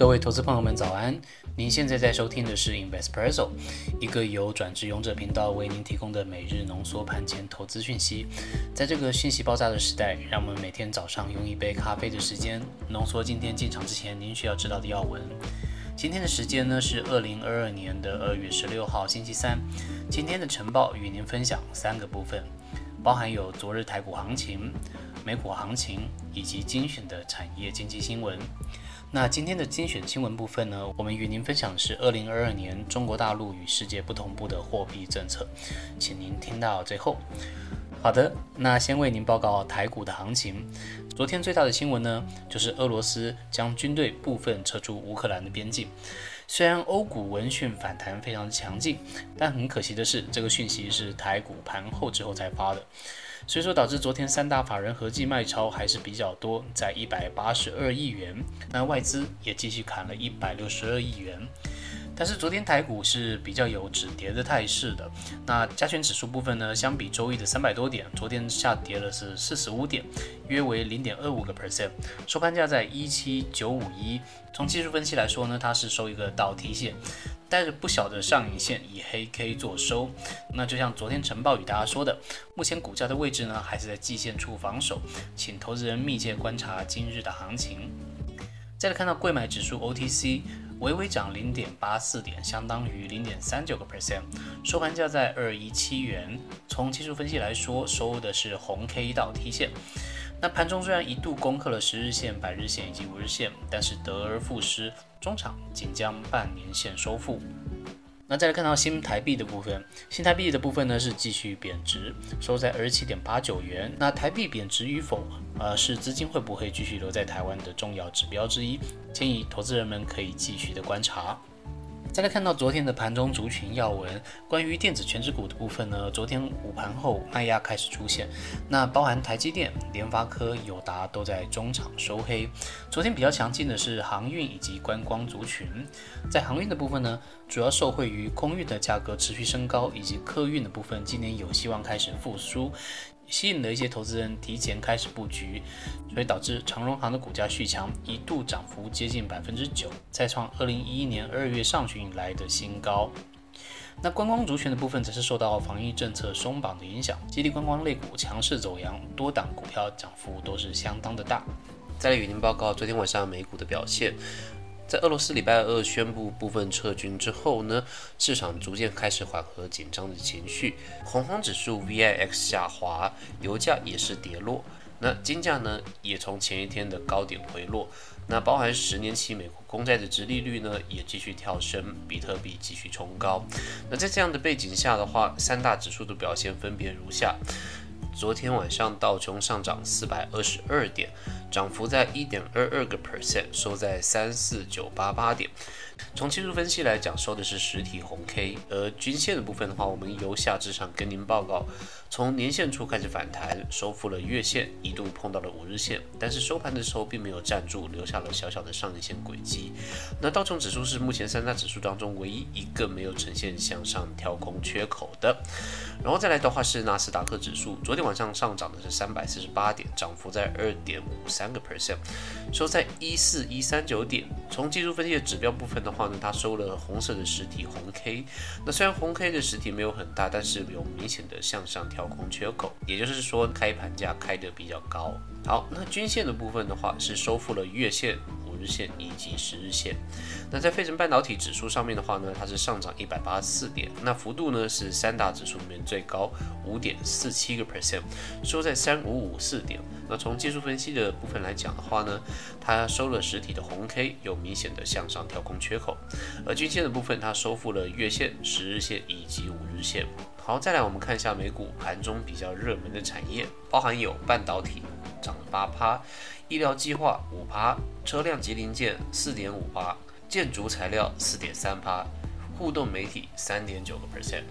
各位投资朋友们，早安！您现在在收听的是 Investpresso，一个由转职勇者频道为您提供的每日浓缩盘前投资讯息。在这个讯息爆炸的时代，让我们每天早上用一杯咖啡的时间，浓缩今天进场之前您需要知道的要闻。今天的时间呢是二零二二年的二月十六号星期三。今天的晨报与您分享三个部分，包含有昨日台股行情、美股行情以及精选的产业经济新闻。那今天的精选新闻部分呢，我们与您分享的是二零二二年中国大陆与世界不同步的货币政策，请您听到最后。好的，那先为您报告台股的行情。昨天最大的新闻呢，就是俄罗斯将军队部分撤出乌克兰的边境。虽然欧股闻讯反弹非常强劲，但很可惜的是，这个讯息是台股盘后之后才发的。所以说导致昨天三大法人合计卖超还是比较多，在一百八十二亿元，那外资也继续砍了一百六十二亿元。但是昨天台股是比较有止跌的态势的。那加权指数部分呢，相比周一的三百多点，昨天下跌了是四十五点，约为零点二五个 percent，收盘价在一七九五一。从技术分析来说呢，它是收一个倒 T 线，带着不小的上影线，以黑 K 做收。那就像昨天晨报与大家说的，目前股价的位置呢，还是在季线处防守，请投资人密切观察今日的行情。再来看到贵买指数 OTC。微微涨零点八四点，相当于零点三九个 percent，收盘价在二一七元。从技术分析来说，收的是红 K 到 T 线。那盘中虽然一度攻克了十日线、百日线以及五日线，但是得而复失，中场仅将半年线收复。那再来看到新台币的部分，新台币的部分呢是继续贬值，收在二十七点八九元。那台币贬值与否，呃，是资金会不会继续留在台湾的重要指标之一，建议投资人们可以继续的观察。再来看到昨天的盘中族群要闻，关于电子全指股的部分呢，昨天午盘后卖压开始出现，那包含台积电、联发科、友达都在中场收黑。昨天比较强劲的是航运以及观光族群，在航运的部分呢，主要受惠于空运的价格持续升高，以及客运的部分今年有希望开始复苏。吸引了一些投资人提前开始布局，所以导致长荣行的股价续强，一度涨幅接近百分之九，再创二零一一年二月上旬以来的新高。那观光族群的部分则是受到防疫政策松绑的影响，基地观光类股强势走阳，多档股票涨幅都是相当的大。再来与您报告昨天晚上美股的表现。在俄罗斯礼拜二宣布部分撤军之后呢，市场逐渐开始缓和紧张的情绪，恐慌指数 VIX 下滑，油价也是跌落，那金价呢也从前一天的高点回落，那包含十年期美国公债的殖利率呢也继续跳升，比特币继续冲高，那在这样的背景下的话，三大指数的表现分别如下。昨天晚上道琼上涨四百二十二点，涨幅在一点二二个 percent，收在三四九八八点。从技术分析来讲，收的是实体红 K，而均线的部分的话，我们由下至上跟您报告。从年线处开始反弹，收复了月线，一度碰到了五日线，但是收盘的时候并没有站住，留下了小小的上影线轨迹。那道琼指数是目前三大指数当中唯一一个没有呈现向上跳空缺口的。然后再来的话是纳斯达克指数，昨天晚上上涨的是三百四十八点，涨幅在二点五三个 percent，收在一四一三九点。从技术分析的指标部分的话呢，它收了红色的实体红 K。那虽然红 K 的实体没有很大，但是有明显的向上跳。空缺口，也就是说开盘价开得比较高。好，那均线的部分的话是收复了月线、日线以及十日线。那在费城半导体指数上面的话呢，它是上涨一百八十四点，那幅度呢是三大指数里面最高，五点四七个 percent，收在三五五四点。那从技术分析的部分来讲的话呢，它收了实体的红 K，有明显的向上跳空缺口。而均线的部分，它收复了月线、十日线以及五日线。好，再来我们看一下美股盘中比较热门的产业，包含有半导体涨了八趴，医疗计划五趴，车辆及零件四点五趴，建筑材料四点三趴，互动媒体三点九个 percent。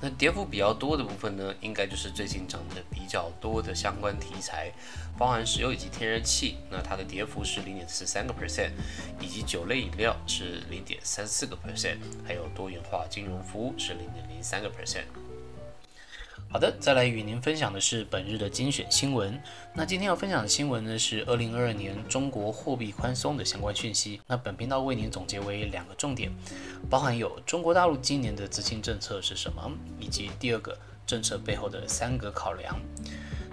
那跌幅比较多的部分呢，应该就是最近涨得比较多的相关题材，包含石油以及天然气，那它的跌幅是零点四三个 percent，以及酒类饮料是零点三四个 percent，还有多元化金融服务是零点零三个 percent。好的，再来与您分享的是本日的精选新闻。那今天要分享的新闻呢是二零二二年中国货币宽松的相关讯息。那本频道为您总结为两个重点，包含有中国大陆今年的资金政策是什么，以及第二个政策背后的三个考量。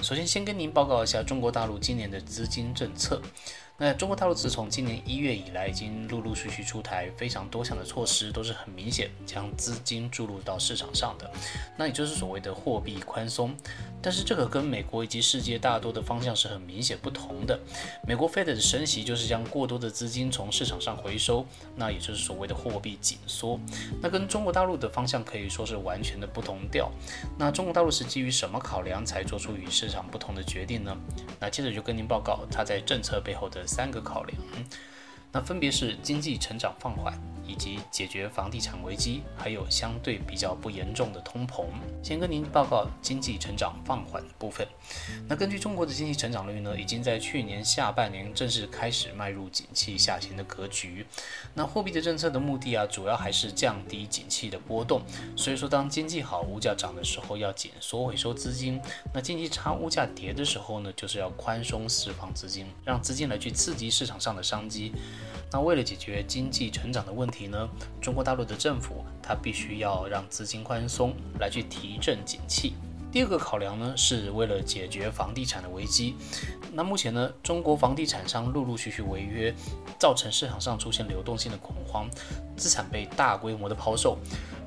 首先，先跟您报告一下中国大陆今年的资金政策。那中国大陆自从今年一月以来，已经陆陆续续出台非常多项的措施，都是很明显将资金注入到市场上的，那也就是所谓的货币宽松。但是这个跟美国以及世界大多的方向是很明显不同的。美国 Fed 的升息就是将过多的资金从市场上回收，那也就是所谓的货币紧缩。那跟中国大陆的方向可以说是完全的不同调。那中国大陆是基于什么考量才做出与市场不同的决定呢？那接着就跟您报告它在政策背后的。三个考量，那分别是经济成长放缓。以及解决房地产危机，还有相对比较不严重的通膨。先跟您报告经济成长放缓的部分。那根据中国的经济成长率呢，已经在去年下半年正式开始迈入景气下行的格局。那货币的政策的目的啊，主要还是降低景气的波动。所以说，当经济好、物价涨的时候，要紧缩回收资金；那经济差、物价跌的时候呢，就是要宽松释放资金，让资金来去刺激市场上的商机。那为了解决经济成长的问题题呢，中国大陆的政府它必须要让资金宽松来去提振景气。第二个考量呢，是为了解决房地产的危机。那目前呢，中国房地产商陆陆续续违约，造成市场上出现流动性的恐慌，资产被大规模的抛售。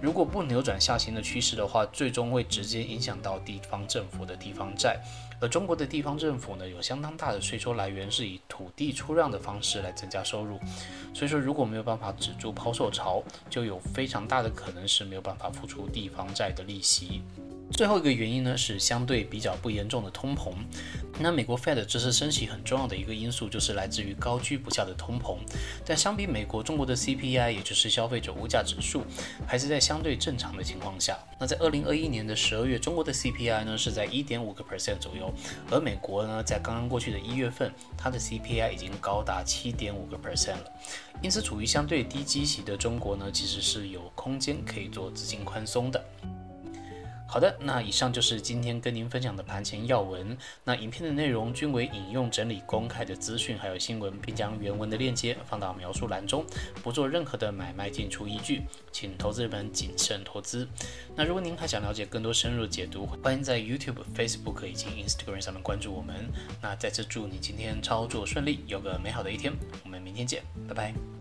如果不扭转下行的趋势的话，最终会直接影响到地方政府的地方债。而中国的地方政府呢，有相当大的税收来源是以土地出让的方式来增加收入，所以说如果没有办法止住抛售潮，就有非常大的可能是没有办法付出地方债的利息。最后一个原因呢，是相对比较不严重的通膨。那美国 Fed 这次升息很重要的一个因素，就是来自于高居不下的通膨。但相比美国，中国的 CPI，也就是消费者物价指数，还是在相对正常的情况下。那在二零二一年的十二月，中国的 CPI 呢是在一点五个 percent 左右，而美国呢，在刚刚过去的一月份，它的 CPI 已经高达七点五个 percent 了。因此，处于相对低基息的中国呢，其实是有空间可以做资金宽松的。好的，那以上就是今天跟您分享的盘前要闻。那影片的内容均为引用整理公开的资讯还有新闻，并将原文的链接放到描述栏中，不做任何的买卖进出依据，请投资人们谨慎投资。那如果您还想了解更多深入解读，欢迎在 YouTube、Facebook 以及 Instagram 上面关注我们。那再次祝你今天操作顺利，有个美好的一天。我们明天见，拜拜。